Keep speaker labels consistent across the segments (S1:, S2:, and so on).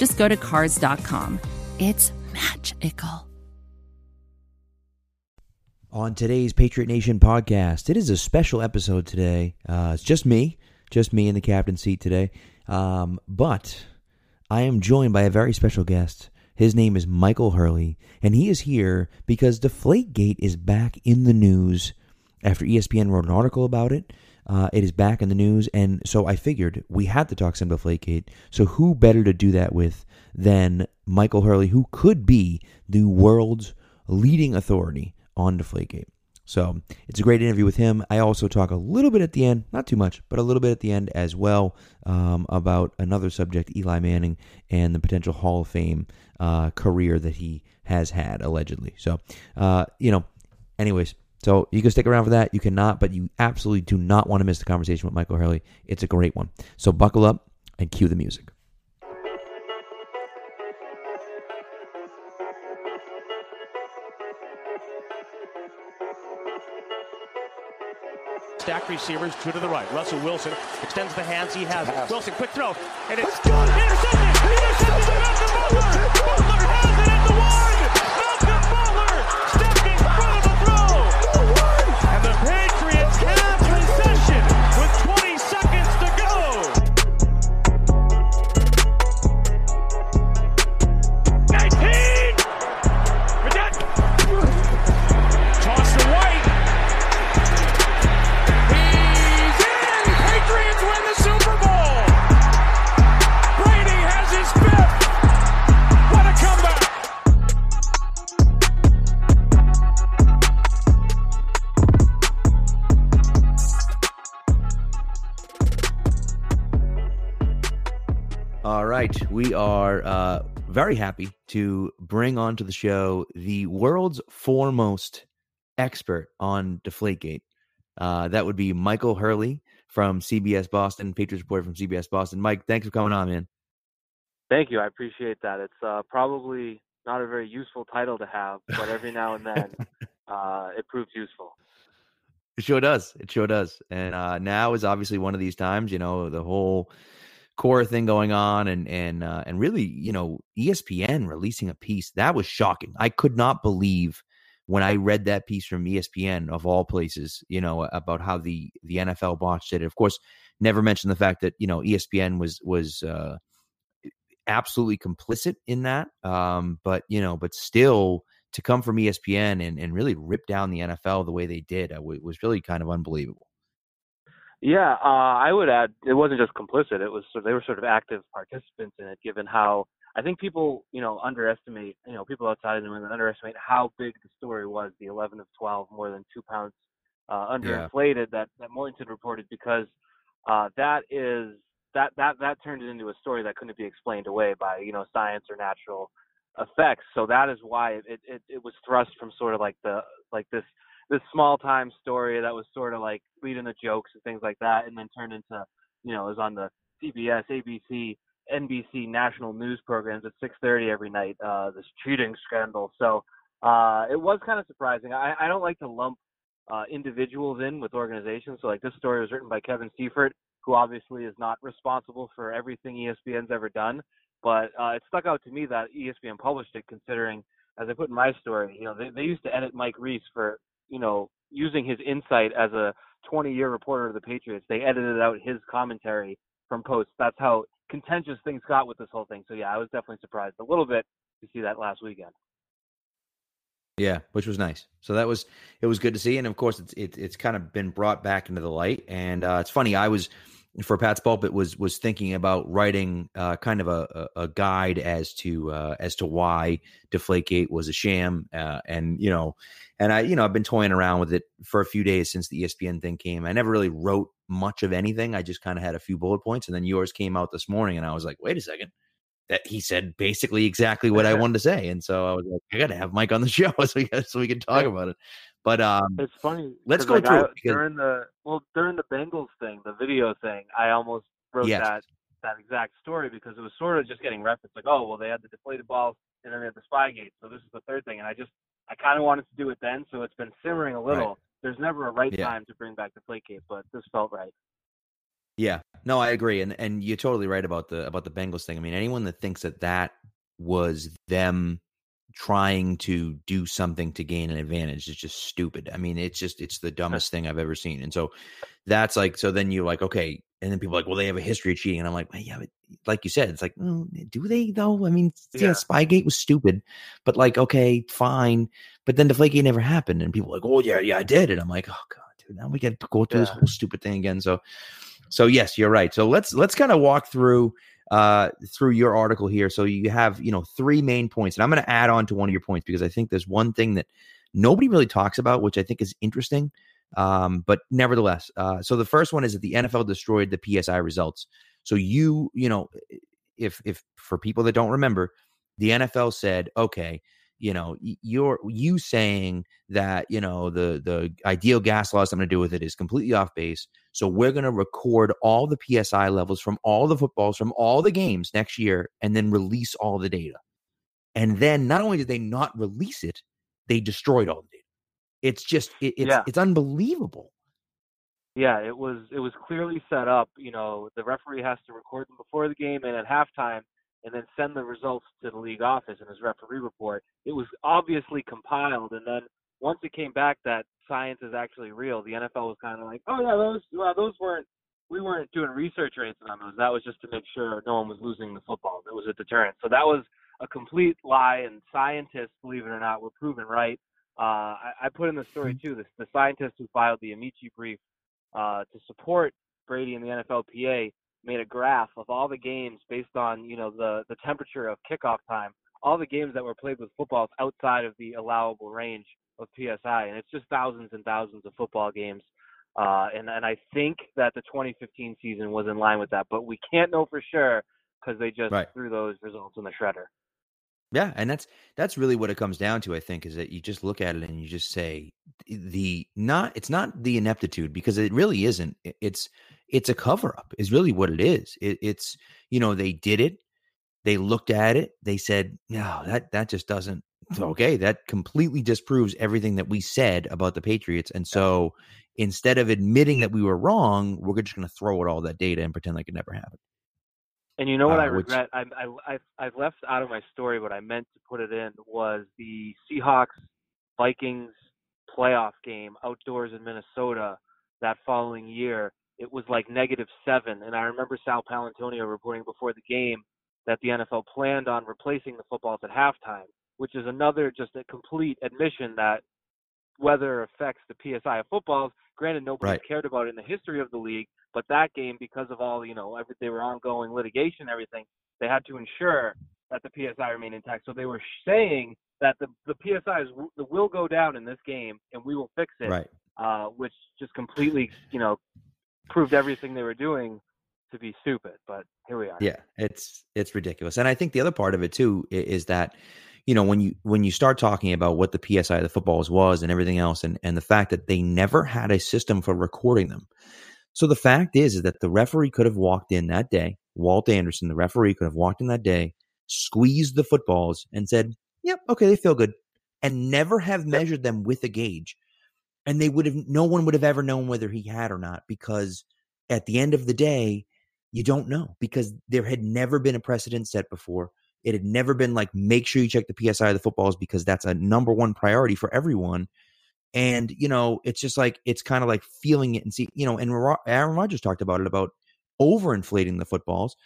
S1: just go to Cars.com. It's magical.
S2: On today's Patriot Nation podcast, it is a special episode today. Uh, it's just me, just me in the captain's seat today. Um, but I am joined by a very special guest. His name is Michael Hurley, and he is here because Deflategate is back in the news after ESPN wrote an article about it. Uh, it is back in the news, and so I figured we had to talk some Deflategate. So who better to do that with than Michael Hurley, who could be the world's leading authority on Deflategate? So it's a great interview with him. I also talk a little bit at the end, not too much, but a little bit at the end as well um, about another subject, Eli Manning, and the potential Hall of Fame uh, career that he has had allegedly. So, uh, you know, anyways, so you can stick around for that. You cannot, but you absolutely do not want to miss the conversation with Michael Hurley. It's a great one. So buckle up and cue the music.
S3: Stack receivers, two to the right. Russell Wilson extends the hands he has. Wilson, quick throw, and it's intercepted.
S2: Right. We are uh, very happy to bring onto the show the world's foremost expert on Deflategate. Uh, that would be Michael Hurley from CBS Boston, Patriots reporter from CBS Boston. Mike, thanks for coming on, man.
S4: Thank you. I appreciate that. It's uh, probably not a very useful title to have, but every now and then uh, it proves useful.
S2: It sure does. It sure does. And uh, now is obviously one of these times. You know, the whole Cora thing going on, and and uh, and really, you know, ESPN releasing a piece that was shocking. I could not believe when I read that piece from ESPN of all places. You know, about how the the NFL botched it. Of course, never mentioned the fact that you know ESPN was was uh, absolutely complicit in that. Um, but you know, but still to come from ESPN and, and really rip down the NFL the way they did uh, was really kind of unbelievable.
S4: Yeah, uh, I would add it wasn't just complicit. It was sort they were sort of active participants in it, given how I think people you know underestimate you know people outside of New England underestimate how big the story was. The 11 of 12, more than two pounds uh, underinflated that that Mortensen reported because uh, that is that that that turned it into a story that couldn't be explained away by you know science or natural effects. So that is why it it, it was thrust from sort of like the like this this small time story that was sort of like leading the jokes and things like that, and then turned into you know it was on the CBS, ABC, NBC national news programs at 6:30 every night. Uh, this cheating scandal. So uh, it was kind of surprising. I, I don't like to lump uh, individuals in with organizations. So like this story was written by Kevin Seifert, who obviously is not responsible for everything ESPN's ever done. But uh, it stuck out to me that ESPN published it, considering, as I put in my story, you know, they, they used to edit Mike Reiss for, you know, using his insight as a 20-year reporter of the Patriots. They edited out his commentary from posts. That's how contentious things got with this whole thing. So yeah, I was definitely surprised a little bit to see that last weekend.
S2: Yeah, which was nice. So that was it was good to see, and of course it's it, it's kind of been brought back into the light. And uh, it's funny, I was for Pats Pulpit was was thinking about writing uh, kind of a, a, guide as to uh, as to why Deflategate was a sham, uh, and you know, and I you know I've been toying around with it for a few days since the ESPN thing came. I never really wrote much of anything. I just kind of had a few bullet points, and then yours came out this morning, and I was like, wait a second, that he said basically exactly what I wanted to say, and so I was like, I got to have Mike on the show so we so we can talk about it. But um,
S4: it's funny.
S2: Let's go
S4: like
S2: through
S4: I,
S2: it because,
S4: during the well during the Bengals thing, the video thing. I almost wrote
S2: Yes.
S4: that that exact story because it was sort of just getting referenced. Like, oh well, they had the deflated balls and then they had the Spygate, so this is the third thing. And I just I kind of wanted to do it then, so it's been simmering a little.
S2: Right.
S4: There's never a right
S2: Yeah.
S4: time to bring back the Deflategate, but this felt right.
S2: Yeah, no, I agree, and and you're totally right about the about the Bengals thing. I mean, anyone that thinks that that was them trying to do something to gain an advantage is just stupid. I mean, it's just it's the dumbest thing I've ever seen. And so that's like so then you're like, okay, and then people are like, well, they have a history of cheating, and I'm like, well, yeah, but like you said, it's like, do they though? I mean, yeah,
S4: Yeah.
S2: Spygate was stupid, but like, okay, fine, but then Deflategate never happened, and people are like, oh yeah, yeah, I did, and I'm like, oh god, dude, now we got to go through this whole stupid thing again. So, so yes, you're right. So let's let's kind of walk through uh through your article here. So you have you know three main points, and I'm going to add on to one of your points because I think there's one thing that nobody really talks about, which I think is interesting. Um, but nevertheless, uh, so the first one is that the NFL destroyed the PSI results. So you, you know, if if for people that don't remember, the NFL said, okay, you know, you're you saying that you know the the ideal gas laws i'm going to do with it is completely off base. So we're going to record all the PSI levels from all the footballs from all the games next year, and then release all the data. And then not only did they not release it, they destroyed all the data. It's just it, it's
S4: Yeah.
S2: it's unbelievable.
S4: Yeah, it was it was clearly set up. You know, the referee has to record them before the game and at halftime, and then send the results to the league office in his referee report. It was obviously compiled, and then once it came back that science is actually real, the NFL was kind of like, oh yeah, those well, those weren't we weren't doing research rates on those. That was just to make sure no one was losing the football. It was a deterrent. So that was a complete lie, and scientists, believe it or not, were proven right. Uh, I, I put in the story too. The, the scientist who filed the Amici brief uh, to support Brady and the NFLPA made a graph of all the games based on you know the the temperature of kickoff time, all the games that were played with footballs outside of the allowable range of PSI, and it's just thousands and thousands of football games. Uh, and and I think that the 2015 season was in line with that, but we can't know for sure because they just
S2: Right.
S4: threw those results in the shredder.
S2: Yeah, and that's that's really what it comes down to. I think is that you just look at it and you just say the not it's not the ineptitude because it really isn't. It's it's a cover up. Is really what it is. It, it's you know they did it. They looked at it. They said, no, that that just doesn't. Okay, that completely disproves everything that we said about the Patriots. And so instead of admitting that we were wrong, we're just going to throw out all that data and pretend like it never happened.
S4: And you know what
S2: Uh,
S4: I
S2: which-
S4: regret? I, I I I've left out of my story, what I meant to put it in was the Seahawks Vikings playoff game outdoors in Minnesota that following year. It was like negative seven, and I remember Sal Paolantonio reporting before the game that the NFL planned on replacing the footballs at halftime, which is another just a complete admission that weather affects the PSI of footballs. Granted, nobody
S2: Right.
S4: cared about it in the history of the league, but that game, because of all you know, every, they were ongoing litigation, everything, they had to ensure that the PSI remained intact. So they were saying that the the PSI is, the will go down in this game, and we will fix it.
S2: Right.
S4: Uh, which just completely, you know, proved everything they were doing to be stupid. But here we are.
S2: Yeah, it's it's ridiculous. And I think the other part of it too is that you know when you when you start talking about what the PSI of the footballs was and everything else and and the fact that they never had a system for recording them. So the fact is, is that the referee could have walked in that day, Walt Anderson, the referee could have walked in that day, squeezed the footballs and said, "Yep, okay, they feel good." And never have measured them with a gauge. And they would have no one would have ever known whether he had or not because at the end of the day, you don't know because there had never been a precedent set before. It had never been like make sure you check the PSI of the footballs because that's a number one priority for everyone. And you know, it's just like it's kind of like feeling it and see, you know. And Aaron Rodgers talked about it about overinflating the footballs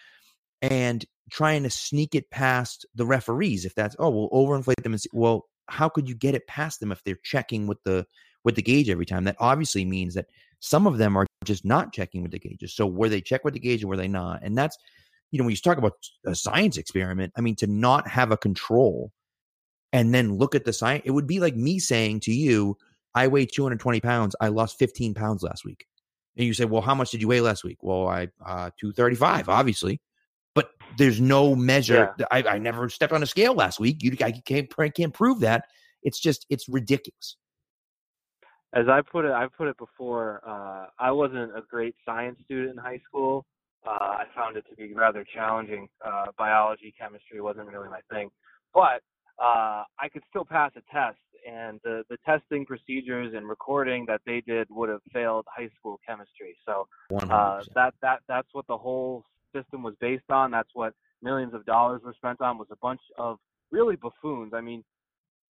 S2: and trying to sneak it past the referees. If that's oh, we'll overinflate them and see, well, how could you get it past them if they're checking with the with the gauge every time? That obviously means that some of them are just not checking with the gauges. So where they check with the gauge and were they not, and that's you know when you talk about a science experiment. I mean, to not have a control and then look at the science, it would be like me saying to you, "I weigh 220 pounds. I lost 15 pounds last week." And you say, "Well, how much did you weigh last week?" Well, I uh 235, obviously. But there's no measure. Yeah. I, I never stepped on a scale last week. You I can't can't prove that. It's just it's ridiculous.
S4: As I put it, I've put it before. Uh, I wasn't a great science student in high school. Uh, I found it to be rather challenging. Uh, biology, chemistry wasn't really my thing, but uh, I could still pass a test. And the the testing procedures and recording that they did would have failed high school chemistry. So uh, that that that's what the whole system was based on. That's what millions of dollars were spent on. Was a bunch of really buffoons. I mean,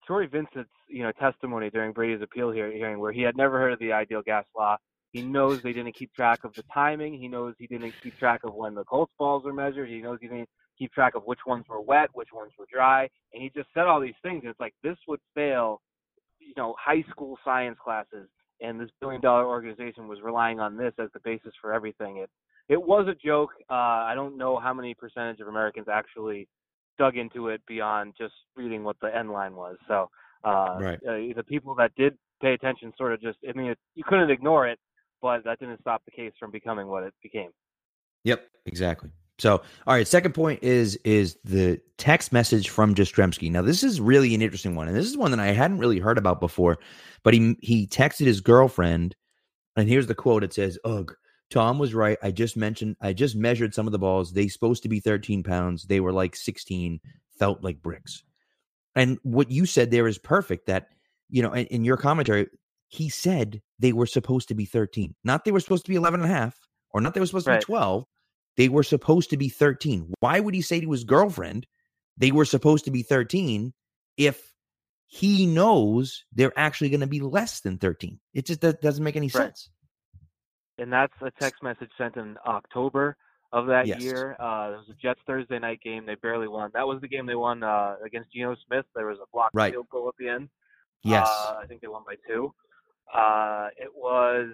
S4: Troy Vincent's you know testimony during Brady's appeal hearing, where he had never heard of the ideal gas law. He knows they didn't keep track of the timing. He knows he didn't keep track of when the Colts balls were measured. He knows he didn't keep track of which ones were wet, which ones were dry, and he just said all these things. It's like this would fail, you know, high school science classes, and this billion dollar organization was relying on this as the basis for everything. It it was a joke. Uh, I don't know how many percentage of Americans actually dug into it beyond just reading what the end line was. So uh, right. uh, the people that did pay attention sort of just, I mean, it, you couldn't ignore it, but that didn't stop the case from becoming what it became.
S2: Yep, exactly. So, all right, second point is is the text message from Jastremski. Now, this is really an interesting one, and this is one that I hadn't really heard about before. But he he texted his girlfriend, and here's the quote. It says, "Ugh, Tom was right. I just mentioned, I just measured some of the balls. They supposed to be 13 pounds. They were like 16, felt like bricks." And what you said there is perfect. That you know, in, in your commentary, he said they were supposed to be 13, not they were supposed to be 11 and a half, or not they were supposed to be 12 they were supposed to be 13. Why would he say to his girlfriend they were supposed to be 13 if he knows they're actually going to be less than 13? It just doesn't make any right. sense.
S4: And that's a text message sent in October of that yes. year. Uh, it was a Jets Thursday night game. They barely won. That was the game they won uh, against Geno Smith. There was a blocked right. field goal at the end.
S2: Yes.
S4: Uh, I think they won by two. Uh, it was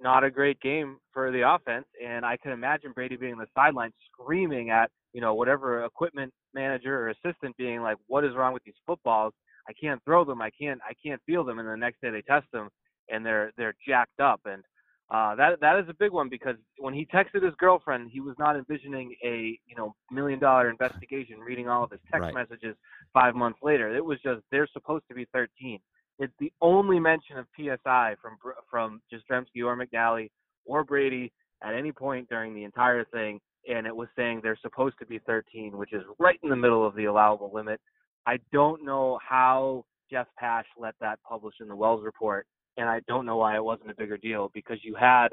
S4: not a great game for the offense. And I can imagine Brady being on the sideline screaming at, you know, whatever equipment manager or assistant being like, what is wrong with these footballs? I can't throw them. I can't, I can't feel them. And the next day they test them and they're, they're jacked up. And, uh, that that is a big one because when he texted his girlfriend, he was not envisioning a you know million dollar investigation, reading all of his text right. messages five months later. It was just they're supposed to be 13. It's the only mention of PSI from from Jastremski or McNally or Brady at any point during the entire thing, and it was saying they're supposed to be 13, which is right in the middle of the allowable limit. I don't know how Jeff Pash let that publish in the Wells report, and I don't know why it wasn't a bigger deal because you had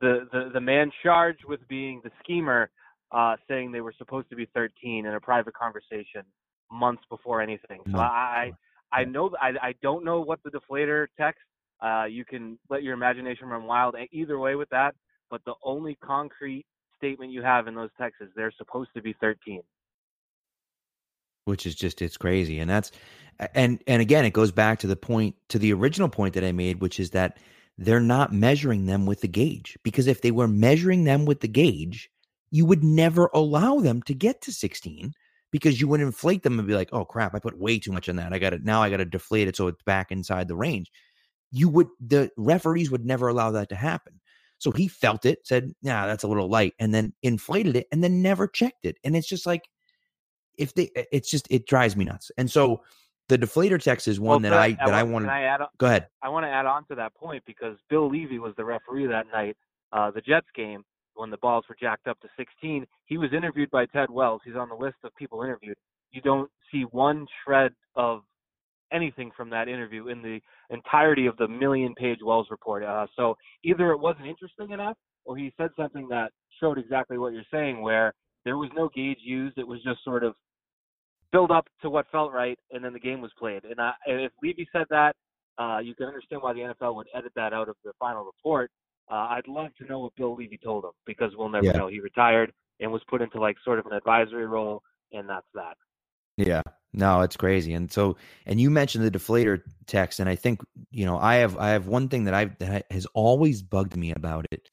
S4: the the, the man charged with being the schemer uh, saying they were supposed to be 13 in a private conversation months before anything. So I I know I I don't know what the deflator text. Uh, you can let your imagination run wild either way with that. But the only concrete statement you have in those texts is they're supposed to be 13
S2: which is just it's crazy and that's and and again it goes back to the point to the original point that i made which is that they're not measuring them with the gauge because if they were measuring them with the gauge you would never allow them to get to 16 because you would inflate them and be like, oh crap, I put way too much on that. I got it now. I got to deflate it so it's back inside the range. You would the referees would never allow that to happen. So he felt it, said, "Yeah, that's a little light," and then inflated it, and then never checked it. And it's just like, if they, it's just it drives me nuts. And so the deflator text is one well, that I, I that I want to. Go ahead.
S4: I want to add on to that point because Bill Levy was the referee that night, uh, the Jets game, when the balls were jacked up to 16. He was interviewed by Ted Wells. He's on the list of people interviewed. You don't see one shred of anything from that interview in the entirety of the million page Wells report. Uh, so either it wasn't interesting enough or he said something that showed exactly what you're saying, where there was no gauge used. It was just sort of build up to what felt right, and then the game was played. And, I, and if Levy said that, uh, you can understand why the NFL would edit that out of the final report. Uh, I'd love to know what Bill Levy told him because we'll never yeah. know. He retired and was put into like sort of an advisory role, and that's that.
S2: Yeah, no, it's crazy. And so, and you mentioned the deflator text, and I think you know, I have I have one thing that I've that has always bugged me about it.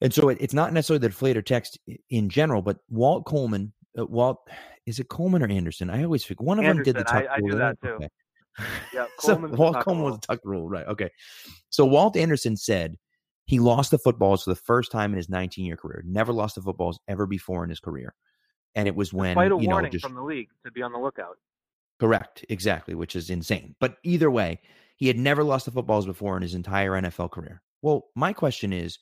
S2: And so it, it's not necessarily the deflator text in general, but Walt Coleman, uh, Walt, is it Coleman or Anderson? I always think One of
S4: Anderson,
S2: them did the tuck
S4: I, I do that too.
S2: Okay.
S4: Yeah,
S2: so Walt Coleman was the tuck rule, right? Okay. So Walt Anderson said He lost the footballs for the first time in his 19 year career. Never lost the footballs ever before in his career. And it was when
S4: a
S2: you know
S4: warning
S2: just
S4: from the league to be on the lookout.
S2: correct, exactly, which is insane. But either way, he had never lost the footballs before in his entire NFL career. Well, my question is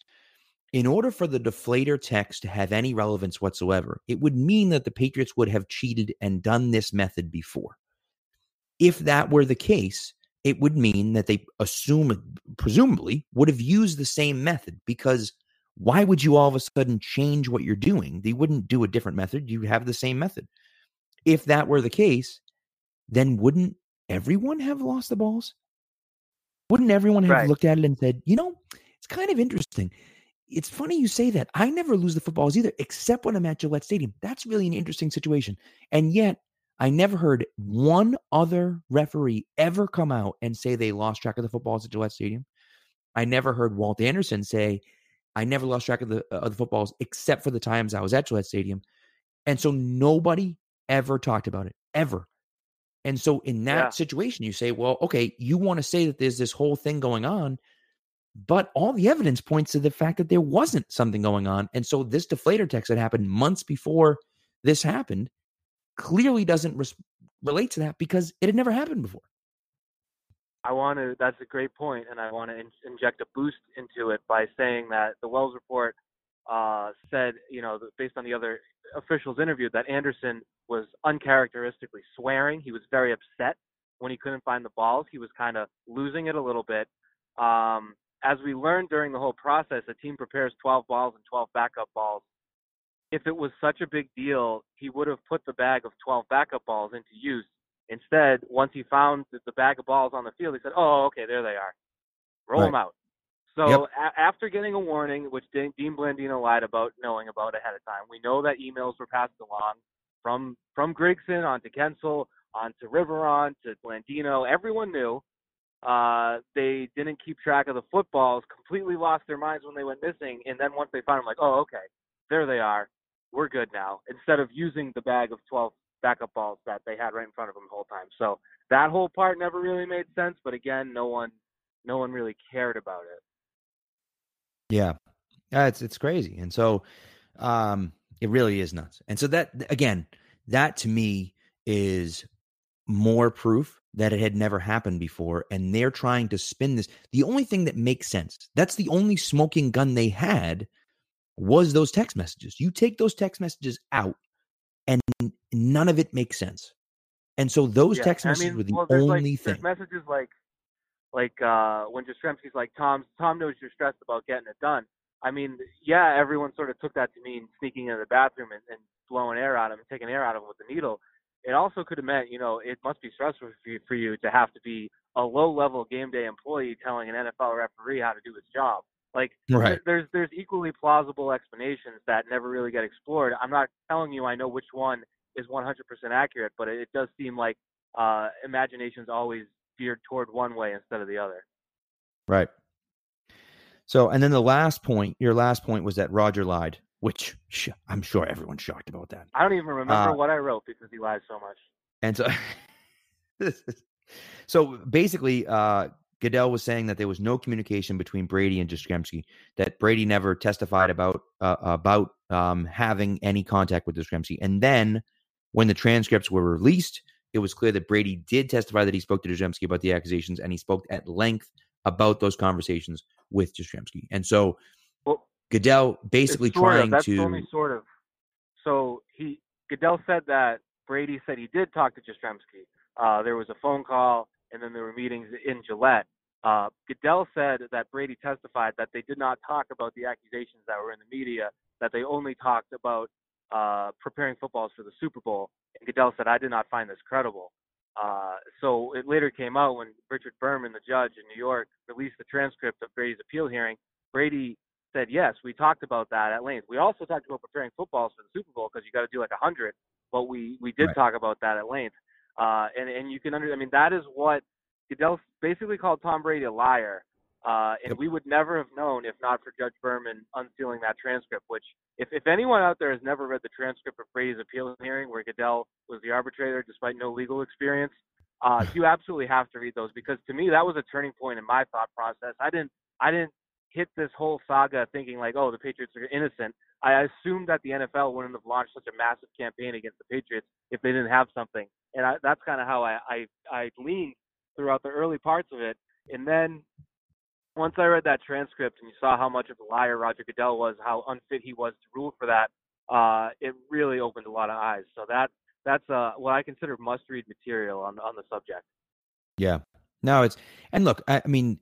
S2: in order for the deflator text to have any relevance whatsoever, it would mean that the Patriots would have cheated and done this method before. If that were the case, it would mean that they assume, presumably, would have used the same method because why would you all of a sudden change what you're doing? They wouldn't do a different method. You have the same method. If that were the case, then wouldn't everyone have lost the balls? Wouldn't everyone have
S4: Right.
S2: looked at it and said, you know, it's kind of interesting. It's funny you say that. I never lose the footballs either, except when I'm at Gillette Stadium. That's really an interesting situation. And yet, I never heard one other referee ever come out and say they lost track of the footballs at Gillette Stadium. I never heard Walt Anderson say, I never lost track of the, uh, of the footballs except for the times I was at Gillette Stadium. And so nobody ever talked about it, ever. And so in that
S4: Yeah.
S2: situation, you say, well, okay, you want to say that there's this whole thing going on, but all the evidence points to the fact that there wasn't something going on. And so this deflator text that happened months before this happened clearly doesn't res- relate to that because it had never happened before.
S4: I want to. That's a great point, and I want to in, inject a boost into it by saying that the Wells report uh, said, you know, based on the other officials interviewed, that Anderson was uncharacteristically swearing. He was very upset when he couldn't find the balls. He was kind of losing it a little bit. Um, as we learned during the whole process, a team prepares 12 balls and 12 backup balls. If it was such a big deal, he would have put the bag of 12 backup balls into use Instead, once he found the, the bag of balls on the field, he said, "Oh, okay, there they are. Roll
S2: Right.
S4: them out." So
S2: Yep.
S4: a- after getting a warning, which Dean Dean Blandino lied about knowing about ahead of time, we know that emails were passed along from from Grigson onto Kensil, onto Riveron to Blandino. Everyone knew. Uh, they didn't keep track of the footballs, completely lost their minds when they went missing, and then once they found them, like, oh, okay, there they are. We're good now. Instead of using the bag of 12 backup balls that they had right in front of them the whole time. So that whole part never really made sense. But again, no one, no one really cared about it.
S2: Yeah. Yeah, it's it's crazy. And so um it really is nuts. And so that again, that to me is more proof that it had never happened before and they're trying to spin this. The only thing that makes sense. That's the only smoking gun they had was those text messages. You take those text messages out and none of it makes sense. And so those
S4: Yeah,
S2: text
S4: I
S2: messages
S4: mean,
S2: were the
S4: well,
S2: only
S4: like,
S2: thing.
S4: Messages like, like uh, when Jastremski's like, Tom, Tom knows you're stressed about getting it done. I mean, yeah, everyone sort of took that to mean sneaking into the bathroom and, and blowing air out of him, taking air out of him with the needle. It also could have meant, you know, it must be stressful for you, for you to have to be a low-level game day employee telling an NFL referee how to do his job. Like,
S2: Right.
S4: there- there's there's equally plausible explanations that never really get explored. I'm not telling you I know which one is 100% accurate, but it, it does seem like uh, imagination's always geared toward one way instead of the other.
S2: Right. So, and then the last point, your last point was that Roger lied, which sh- I'm sure everyone's shocked about that.
S4: I don't even remember
S2: Uh,
S4: what I wrote because he lies so much.
S2: And so, so basically, uh, Goodell was saying that there was no communication between Brady and Jastremski. That Brady never testified about uh, about um, having any contact with Jastremski. And then, when the transcripts were released, it was clear that Brady did testify that he spoke to Jastremski about the accusations, and he spoke at length about those conversations with Jastremski. And so, Goodell basically trying
S4: of, that's
S2: to
S4: sort of. So he Goodell said that Brady said he did talk to Jastremski. Uh, there was a phone call, and then there were meetings in Gillette. Uh, Goodell said that Brady testified that they did not talk about the accusations that were in the media. That they only talked about uh, preparing footballs for the Super Bowl. And Goodell said, "I did not find this credible." Uh, so it later came out when Richard Berman, the judge in New York, released the transcript of Brady's appeal hearing. Brady said, yes, we talked about that at length. We also talked about preparing footballs for the Super Bowl because you got to do like a hundred, but we we did
S2: Right.
S4: talk about that at length. Uh, and and you can under, I mean, that is what Goodell basically called Tom Brady a liar. Uh, and
S2: Yep.
S4: we would never have known if not for Judge Berman unsealing that transcript. Which, if if anyone out there has never read the transcript of Brady's appeal hearing, where Goodell was the arbitrator despite no legal experience, uh, you absolutely have to read those because to me that was a turning point in my thought process. I didn't I didn't hit this whole saga thinking like, oh, the Patriots are innocent, I assumed that the NFL wouldn't have launched such a massive campaign against the Patriots if they didn't have something. And I, that's kind of how I, I I leaned throughout the early parts of it. And then once I read that transcript and you saw how much of a liar Roger Goodell was, how unfit he was to rule for that, uh, it really opened a lot of eyes. So that that's uh, what I consider must-read material on on the subject.
S2: Yeah. No, it's and look, I, I mean,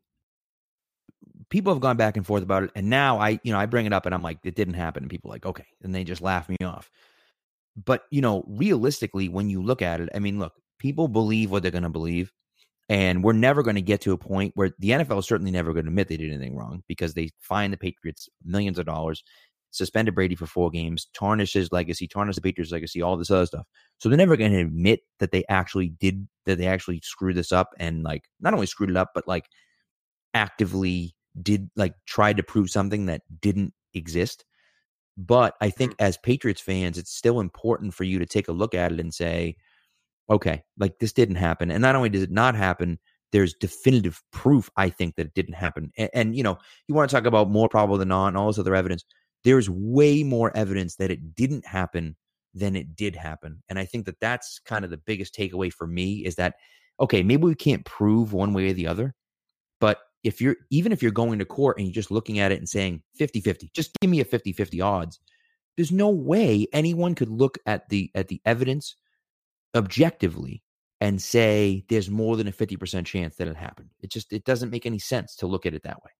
S2: people have gone back and forth about it, and now I, you know, I bring it up and I'm like, it didn't happen, and people like, okay, and they just laugh me off. But you know, realistically, when you look at it, I mean, look, people believe what they're going to believe. And we're never going to get to a point where the NFL is certainly never going to admit they did anything wrong because they fined the Patriots millions of dollars, suspended Brady for four games, tarnished his legacy, tarnished the Patriots' legacy, all this other stuff. So they're never going to admit that they actually did, that they actually screwed this up and like not only screwed it up, but like actively did like tried to prove something that didn't exist. But I think
S4: Mm-hmm.
S2: as Patriots fans, it's still important for you to take a look at it and say, okay, like this didn't happen. And not only does it not happen, there's definitive proof, I think, that it didn't happen. And, and you know, you want to talk about more probable than not and all this other evidence. There's way more evidence that it didn't happen than it did happen. And I think that that's kind of the biggest takeaway for me is that, okay, maybe we can't prove one way or the other, but if you're, even if you're going to court and you're just looking at it and saying 50 50, just give me a 50 50 odds, there's no way anyone could look at the, at the evidence objectively and say there's more than a 50% chance that it happened. It just it doesn't make any sense to look at it that way.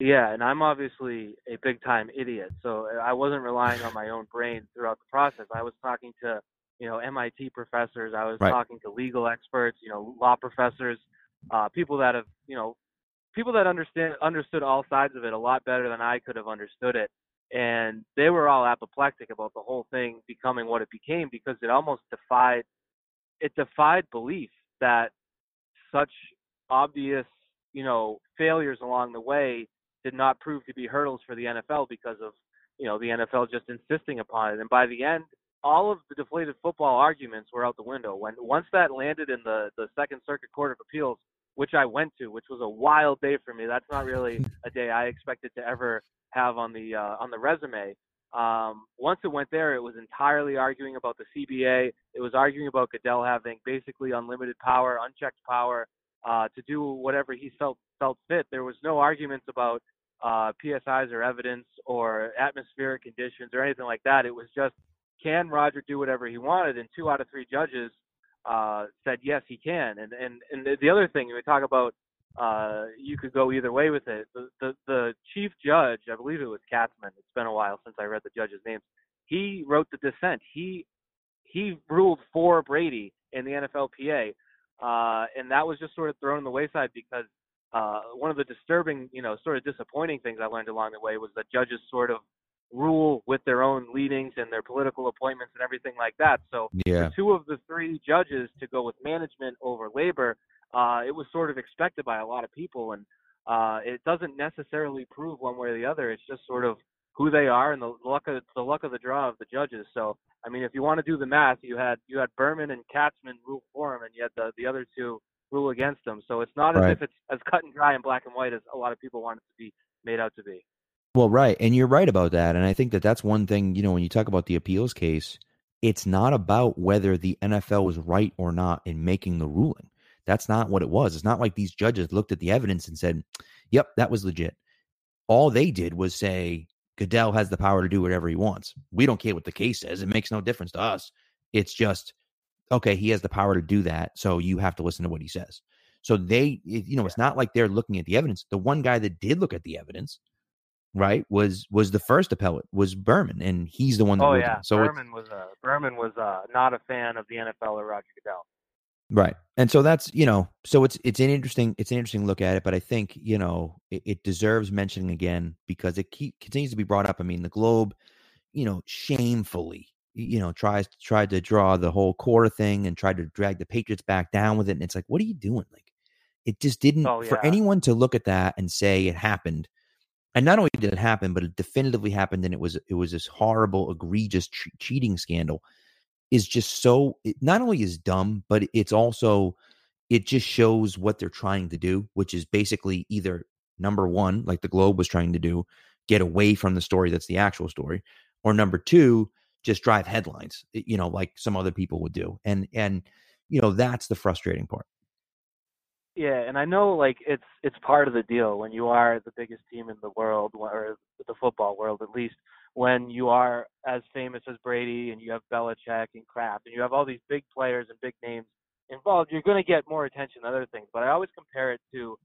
S4: Yeah, and I'm obviously a big time idiot, so I wasn't relying on my own brain throughout the process. I was talking to, you know, MIT professors. I was
S2: Right.
S4: talking to legal experts, you know, law professors, uh, people that have, you know, people that understand understood all sides of it a lot better than I could have understood it. And they were all apoplectic about the whole thing becoming what it became because it almost defied it defied belief that such obvious, you know, failures along the way did not prove to be hurdles for the NFL because of, you know, the NFL just insisting upon it. And by the end, all of the deflated football arguments were out the window. When once that landed in the the Second Circuit Court of Appeals, which I went to, which was a wild day for me. That's not really a day I expected to ever have on the uh, on the resume. Um, once it went there, it was entirely arguing about the CBA. It was arguing about Goodell having basically unlimited power, unchecked power uh, to do whatever he felt felt fit. There was no arguments about uh, PSIs or evidence or atmospheric conditions or anything like that. It was just can Roger do whatever he wanted? And two out of three judges uh, said yes, he can. And and and the, the other thing we talk about, uh, you could go either way with it. The, the the chief judge, I believe it was Katzmann. It's been a while since I read the judges' names. He wrote the dissent. He he ruled for Brady in the NFLPA, uh, and that was just sort of thrown on the wayside because uh, one of the disturbing, you know, sort of disappointing things I learned along the way was that judges sort of rule with their own leanings and their political appointments and everything like that. So
S2: Yeah.
S4: two of the three judges to go with management over labor, uh, it was sort of expected by a lot of people, and uh, it doesn't necessarily prove one way or the other. It's just sort of who they are and the luck of the luck of the draw of the judges. So I mean, if you want to do the math, you had you had Berman and Katzmann rule for him, and you had the the other two rule against them. So it's not as if it's as cut and dry and black and white as a lot of people want it to be made out to be.
S2: Well, right. And you're right about that. And I think that that's one thing, you know, when you talk about the appeals case, it's not about whether the NFL was right or not in making the ruling. That's not what it was. It's not like these judges looked at the evidence and said, yep, that was legit. All they did was say, Goodell has the power to do whatever he wants. We don't care what the case says. It makes no difference to us. It's just, okay, he has the power to do that. So you have to listen to what he says. So they, you know, it's not like they're looking at the evidence. The one guy that did look at the evidence, right, was was the first appellate was Berman, and he's the one that
S4: Oh yeah,
S2: it. So
S4: Berman was uh, Berman was uh, not a fan of the NFL or Roger Goodell.
S2: Right. And so that's, you know, so it's it's an interesting it's an interesting look at it, but I think, you know, it, it deserves mentioning again because it keep, continues to be brought up. I mean, the Globe, you know, shamefully, you know, tries tried to draw the whole Cora thing and tried to drag the Patriots back down with it and it's like, what are you doing? Like it just didn't
S4: Oh,
S2: for anyone to look at that and say it happened. And not only did it happen, but it definitively happened and it was it was this horrible egregious che- cheating scandal is just so it not only is dumb, but it's also it just shows what they're trying to do, which is basically either Number one, like the Globe was trying to do, get away from the story that's the actual story, or number two, just drive headlines, you know, like some other people would do. And and you know, that's the frustrating part.
S4: Yeah, and I know like it's it's part of the deal when you are the biggest team in the world or the football world at least when you are as famous as Brady and you have Belichick and Kraft and you have all these big players and big names involved, you're going to get more attention than other things. But I always compare it to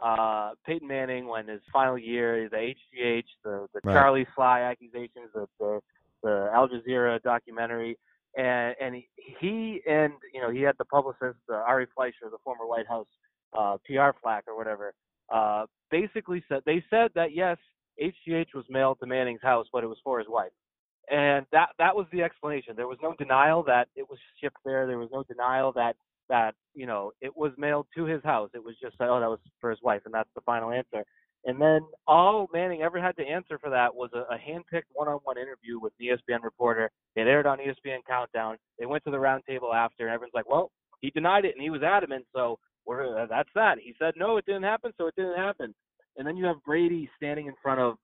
S4: uh Peyton Manning when his final year, the HGH, the the right. Charlie Sly accusations, the, the the Al Jazeera documentary, and and he, he and you know he had the publicist uh, Ari Fleischer, the former White House uh, PR flack or whatever, uh, basically said they said that yes, HGH was mailed to Manning's house, but it was for his wife, and that that was the explanation. There was no denial that it was shipped there. There was no denial that that you know it was mailed to his house. It was just oh that was for his wife, and that's the final answer. And then all Manning ever had to answer for that was a, a hand-picked one-on-one interview with an ESPN reporter. It aired on ESPN Countdown. They went to the roundtable after, and everyone's like, "Well, he denied it, and he was adamant, so we're, uh, that's that." He said, "No, it didn't happen, so it didn't happen." And then you have Brady standing in front of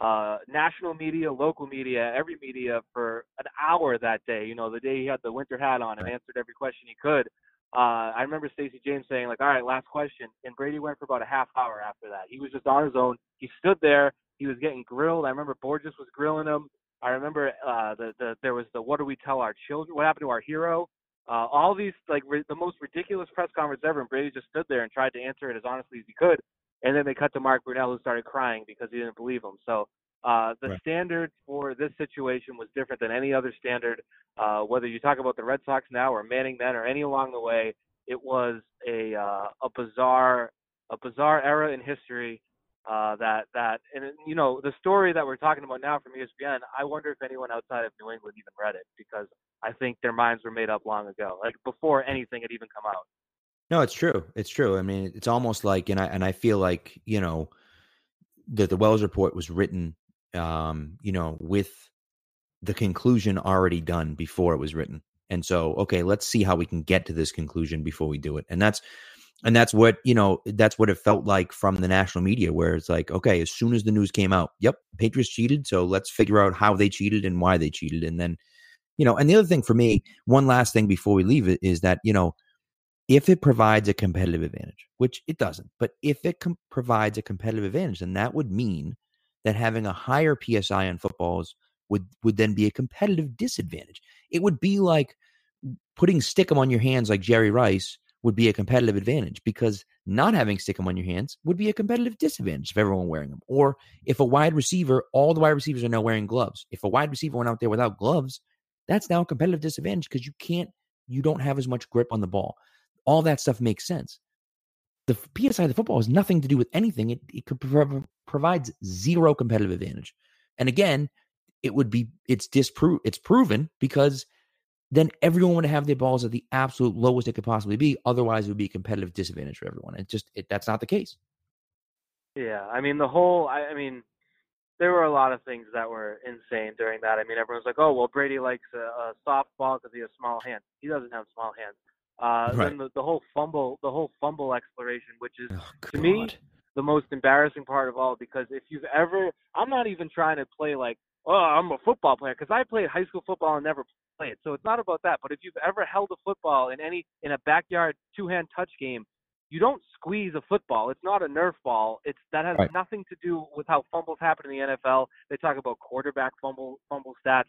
S4: uh, national media, local media, every media for an hour that day. You know, the day he had the winter hat on and answered every question he could. Uh, I remember Stacey James saying like, "All right, last question," and Brady went for about a half hour after that. He was just on his own. He stood there. He was getting grilled. I remember Borges was grilling him. I remember uh, the the there was the "What do we tell our children? What happened to our hero?" Uh, all these like re- the most ridiculous press conference ever, and Brady just stood there and tried to answer it as honestly as he could. And then they cut to Mark Brunell, who started crying because he didn't believe him. So uh, the right. standard for this situation was different than any other standard. Uh, whether you talk about the Red Sox now or Manning then or any along the way, it was a uh, a bizarre a bizarre era in history. Uh, that that and you know the story that we're talking about now from ESPN. I wonder if anyone outside of New England even read it because I think their minds were made up long ago, like before anything had even come out.
S2: No, it's true. It's true. I mean, it's almost like, and I and I feel like you know, that the Wells report was written um, you know, with the conclusion already done before it was written. And so, okay, let's see how we can get to this conclusion before we do it. And that's and that's what, you know, that's what it felt like from the national media where it's like, okay, as soon as the news came out, yep, Patriots cheated, so let's figure out how they cheated and why they cheated and then you know, and the other thing for me, one last thing before we leave it is that, you know, if it provides a competitive advantage, which it doesn't, but if it com- provides a competitive advantage, then that would mean that having a higher PSI on footballs would would then be a competitive disadvantage. It would be like putting stickum on your hands like Jerry Rice would be a competitive advantage because not having stickum on your hands would be a competitive disadvantage if everyone wearing them. Or if a wide receiver, all the wide receivers are now wearing gloves. If a wide receiver went out there without gloves, that's now a competitive disadvantage because you can't, you don't have as much grip on the ball. All that stuff makes sense. The PSI of the football has nothing to do with anything. It, it could provides zero competitive advantage. And again, it would be it's disprove it's proven because then everyone would have their balls at the absolute lowest it could possibly be. Otherwise, it would be a competitive disadvantage for everyone. It just it, that's not the case.
S4: Yeah, I mean the whole. I, I mean, there were a lot of things that were insane during that. I mean, everyone's like, "Oh, well, Brady likes a, a soft ball because he has small hands. He doesn't have small hands." Uh, right. Then the, the whole fumble, the whole fumble exploration, which is oh, to me the most embarrassing part of all because if you've ever, I'm not even trying to play like, oh, I'm a football player because I played high school football and never played. So it's not about that. But if you've ever held a football in any in a backyard two-hand touch game, you don't squeeze a football. It's not a Nerf ball. It's that has right. nothing to do with how fumbles happen in the NFL. They talk about quarterback fumble fumble stats.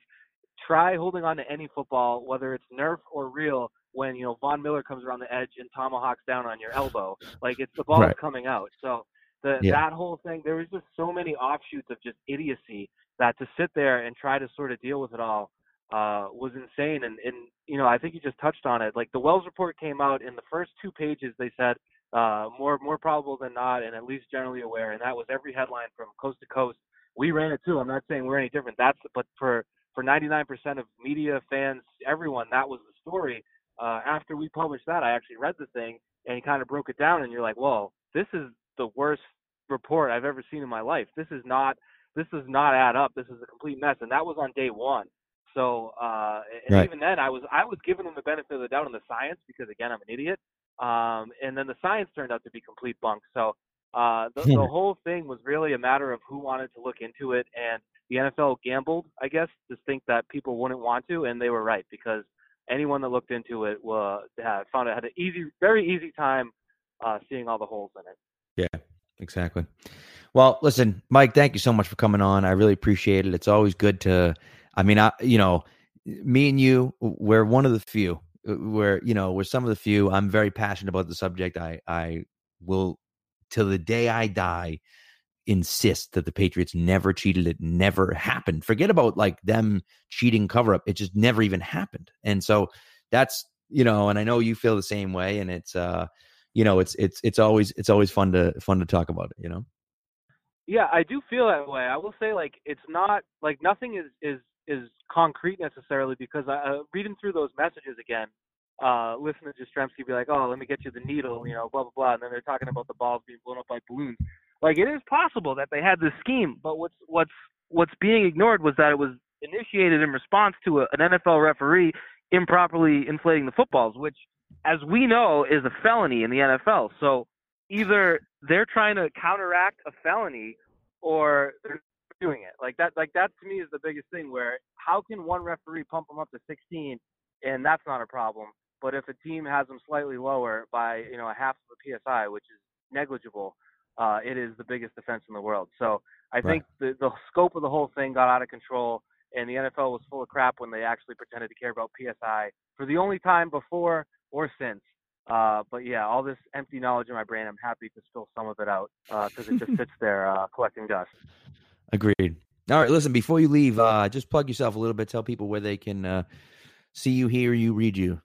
S4: Try holding on to any football, whether it's Nerf or real, when you know Von Miller comes around the edge and tomahawks down on your elbow. Like it's the ball right. coming out. So the, yeah. that whole thing, there was just so many offshoots of just idiocy that to sit there and try to sort of deal with it all uh, was insane. And, and you know, I think you just touched on it. Like the Wells report came out in the first two pages, they said uh, more more probable than not, and at least generally aware. And that was every headline from coast to coast. We ran it too. I'm not saying we're any different. That's but for for 99% of media fans, everyone, that was the story. Uh, after we published that, I actually read the thing and he kind of broke it down, and you're like, "Whoa, this is the worst report I've ever seen in my life. This is not this does not add up. This is a complete mess." And that was on day one. So uh, and right. even then, I was I was giving him the benefit of the doubt on the science because again, I'm an idiot. Um, and then the science turned out to be complete bunk. So Uh, the, the whole thing was really a matter of who wanted to look into it, and the NFL gambled, I guess, to think that people wouldn't want to, and they were right because anyone that looked into it was found it had an easy, very easy time uh, seeing all the holes in it.
S2: Yeah, exactly. Well, listen, Mike, thank you so much for coming on. I really appreciate it. It's always good to, I mean, I, you know, me and you, we're one of the few uh, where, you know, we're some of the few. I'm very passionate about the subject. I, I will, till the day I die, insist that the Patriots never cheated. It never happened. Forget about like them cheating cover up. It just never even happened. And so that's, you know, and I know you feel the same way. And it's, uh, you know, it's, it's, it's always, it's always fun to, fun to talk about it, you know?
S4: Yeah, I do feel that way. I will say like it's not like nothing is is is concrete necessarily because I uh, reading through those messages again, uh, listening to Jastremski be like, "Oh, let me get you the needle," you know, blah blah blah, and then they're talking about the balls being blown up by balloons. Like it is possible that they had this scheme, but what's what's what's being ignored was that it was initiated in response to a, an NFL referee improperly inflating the footballs, which, as we know, is a felony in the NFL. So either they're trying to counteract a felony or they're doing it. Like that like that to me is the biggest thing where how can one referee pump them up to 16 and that's not a problem, but if a team has them slightly lower by, you know, a half of a PSI, which is negligible, uh, it is the biggest offense in the world. So I right. think the the scope of the whole thing got out of control and the NFL was full of crap when they actually pretended to care about PSI for the only time before or since uh, but yeah, all this empty knowledge in my brain, I'm happy to spill some of it out because uh, it just sits there uh, collecting dust.
S2: Agreed. All right, listen. Before you leave, uh, just plug yourself a little bit. Tell people where they can uh, see you, hear you, read you.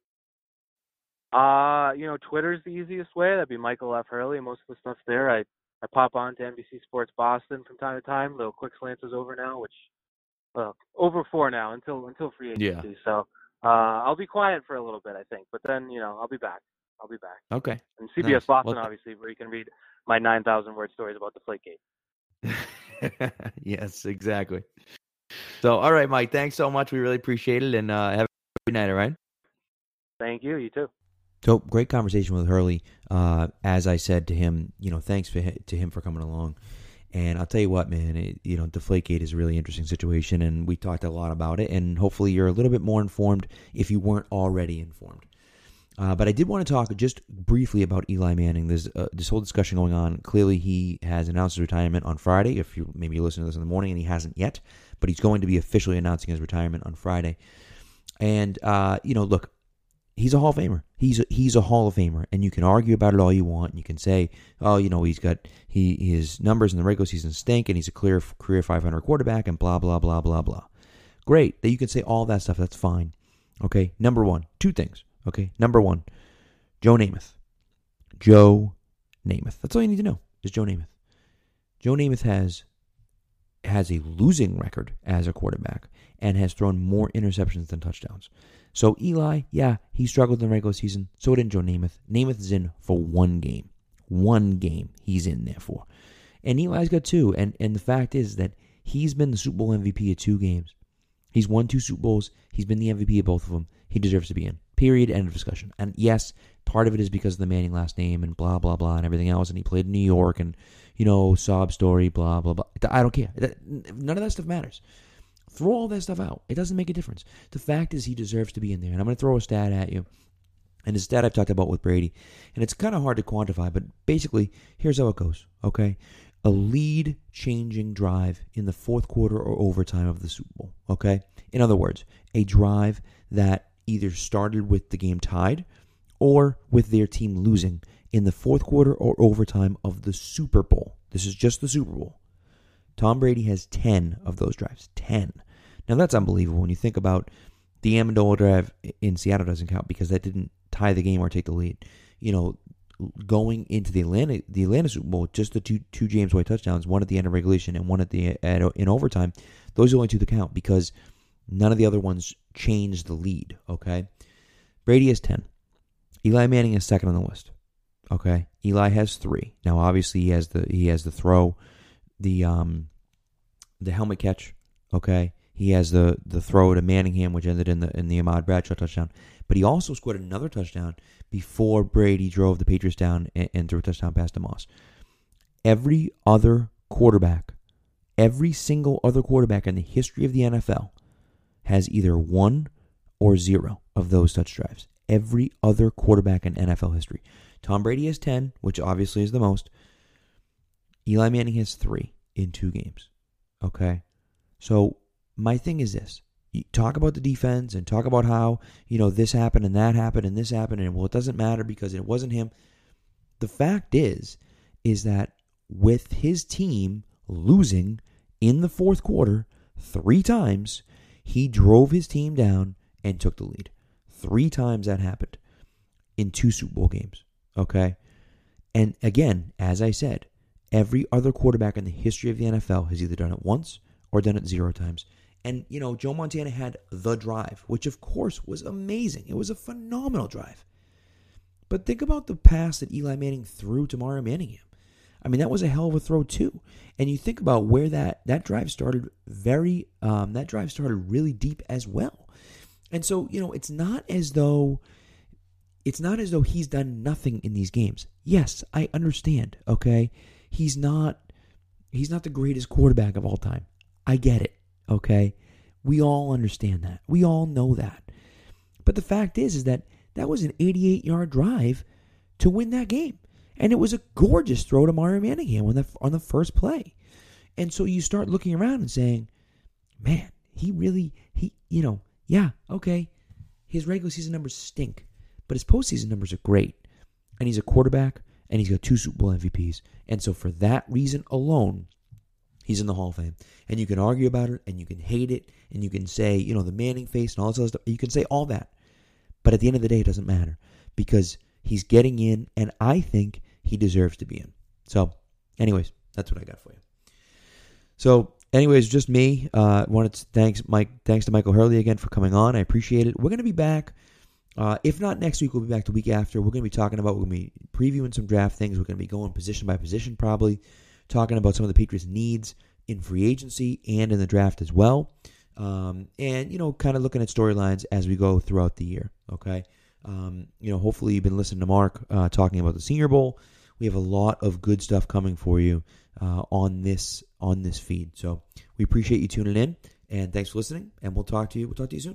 S4: Uh, you know, Twitter's the easiest way. That'd be Michael F. Hurley. Most of the stuff's there. I I pop on to NBC Sports Boston from time to time. Little quick slants is over now, which well, over for now until until free agency. Yeah. So uh, I'll be quiet for a little bit, I think, but then you know I'll be back. I'll be back.
S2: Okay.
S4: And CBS nice. Boston, well, obviously, where you can read my 9,000 word stories about
S2: Deflategate. yes, exactly. So, all right, Mike, thanks so much. We really appreciate it. And uh, have a good night, all right?
S4: Thank you. You too.
S2: So, great conversation with Hurley. Uh, as I said to him, you know, thanks for, to him for coming along. And I'll tell you what, man, it, you know, Deflategate is a really interesting situation, and we talked a lot about it. And hopefully, you're a little bit more informed if you weren't already informed. Uh, but I did want to talk just briefly about Eli Manning. There's uh, this whole discussion going on. Clearly, he has announced his retirement on Friday. If you maybe you listen to this in the morning and he hasn't yet, but he's going to be officially announcing his retirement on Friday. And uh, you know, look, he's a Hall of Famer. He's a, he's a Hall of Famer, and you can argue about it all you want. And you can say, oh, you know, he's got he his numbers in the regular season stink, and he's a clear career 500 quarterback, and blah blah blah blah blah. Great that you can say all that stuff. That's fine. Okay, number one, two things. Okay, number one, Joe Namath. Joe Namath. That's all you need to know. Is Joe Namath. Joe Namath has has a losing record as a quarterback and has thrown more interceptions than touchdowns. So Eli, yeah, he struggled in the regular season. So did Joe Namath. Namath is in for one game. One game he's in there for. And Eli's got two. And and the fact is that he's been the Super Bowl MVP of two games. He's won two Super Bowls. He's been the MVP of both of them. He deserves to be in. Period. End of discussion. And yes, part of it is because of the Manning last name and blah blah blah and everything else. And he played in New York and you know sob story blah blah blah. I don't care. None of that stuff matters. Throw all that stuff out. It doesn't make a difference. The fact is he deserves to be in there. And I'm going to throw a stat at you. And the stat I've talked about with Brady, and it's kind of hard to quantify, but basically, here's how it goes. Okay, a lead changing drive in the fourth quarter or overtime of the Super Bowl. Okay, in other words, a drive that either started with the game tied or with their team losing in the fourth quarter or overtime of the Super Bowl. This is just the Super Bowl. Tom Brady has 10 of those drives. 10. Now that's unbelievable when you think about the Amendola drive in Seattle doesn't count because that didn't tie the game or take the lead. You know, going into the Atlanta the Atlanta Super Bowl, just the two two James White touchdowns, one at the end of regulation and one at the at, in overtime. Those are only two that count because None of the other ones change the lead, okay? Brady has 10. Eli Manning is second on the list. Okay? Eli has 3. Now obviously he has the he has the throw, the um the helmet catch, okay? He has the the throw to Manningham which ended in the in the Ahmad Bradshaw touchdown. But he also scored another touchdown before Brady drove the Patriots down and, and threw a touchdown pass to Moss. every other quarterback, every single other quarterback in the history of the NFL has either one or zero of those touch drives. Every other quarterback in NFL history. Tom Brady has 10, which obviously is the most. Eli Manning has three in two games. Okay? So my thing is this. You talk about the defense and talk about how, you know, this happened and that happened and this happened and well it doesn't matter because it wasn't him. The fact is is that with his team losing in the fourth quarter 3 times, he drove his team down and took the lead. 3 times that happened in two Super Bowl games, okay? And again, as I said, every other quarterback in the history of the NFL has either done it once or done it zero times. And, you know, Joe Montana had the drive, which of course was amazing. It was a phenomenal drive. But think about the pass that Eli Manning threw to Mario Manningham. I mean, that was a hell of a throw too. And you think about where that that drive started. Very, um, that drive started really deep as well. And so, you know, it's not as though it's not as though he's done nothing in these games. Yes, I understand. Okay, he's not he's not the greatest quarterback of all time. I get it. Okay, we all understand that. We all know that. But the fact is, is that that was an 88 yard drive to win that game. And it was a gorgeous throw to Mario Manningham on the, on the first play. And so you start looking around and saying, man, he really, he, you know, yeah, okay, his regular season numbers stink, but his postseason numbers are great. And he's a quarterback, and he's got two Super Bowl MVPs. And so for that reason alone, he's in the Hall of Fame. And you can argue about it, and you can hate it, and you can say, you know, the Manning face and all this other stuff. You can say all that. But at the end of the day, it doesn't matter because he's getting in, and I think he deserves to be in. So, anyways, that's what I got for you. So, anyways, just me. Uh, wanted to thanks Mike. Thanks to Michael Hurley again for coming on. I appreciate it. We're gonna be back. Uh, if not next week, we'll be back the week after. We're gonna be talking about. We're gonna be previewing some draft things. We're gonna be going position by position, probably talking about some of the Patriots' needs in free agency and in the draft as well. Um, and you know, kind of looking at storylines as we go throughout the year. Okay. Um, you know, hopefully you've been listening to Mark uh, talking about the Senior Bowl. We have a lot of good stuff coming for you uh, on this on this feed. So we appreciate you tuning in, and thanks for listening. And we'll talk to you. We'll talk to you soon.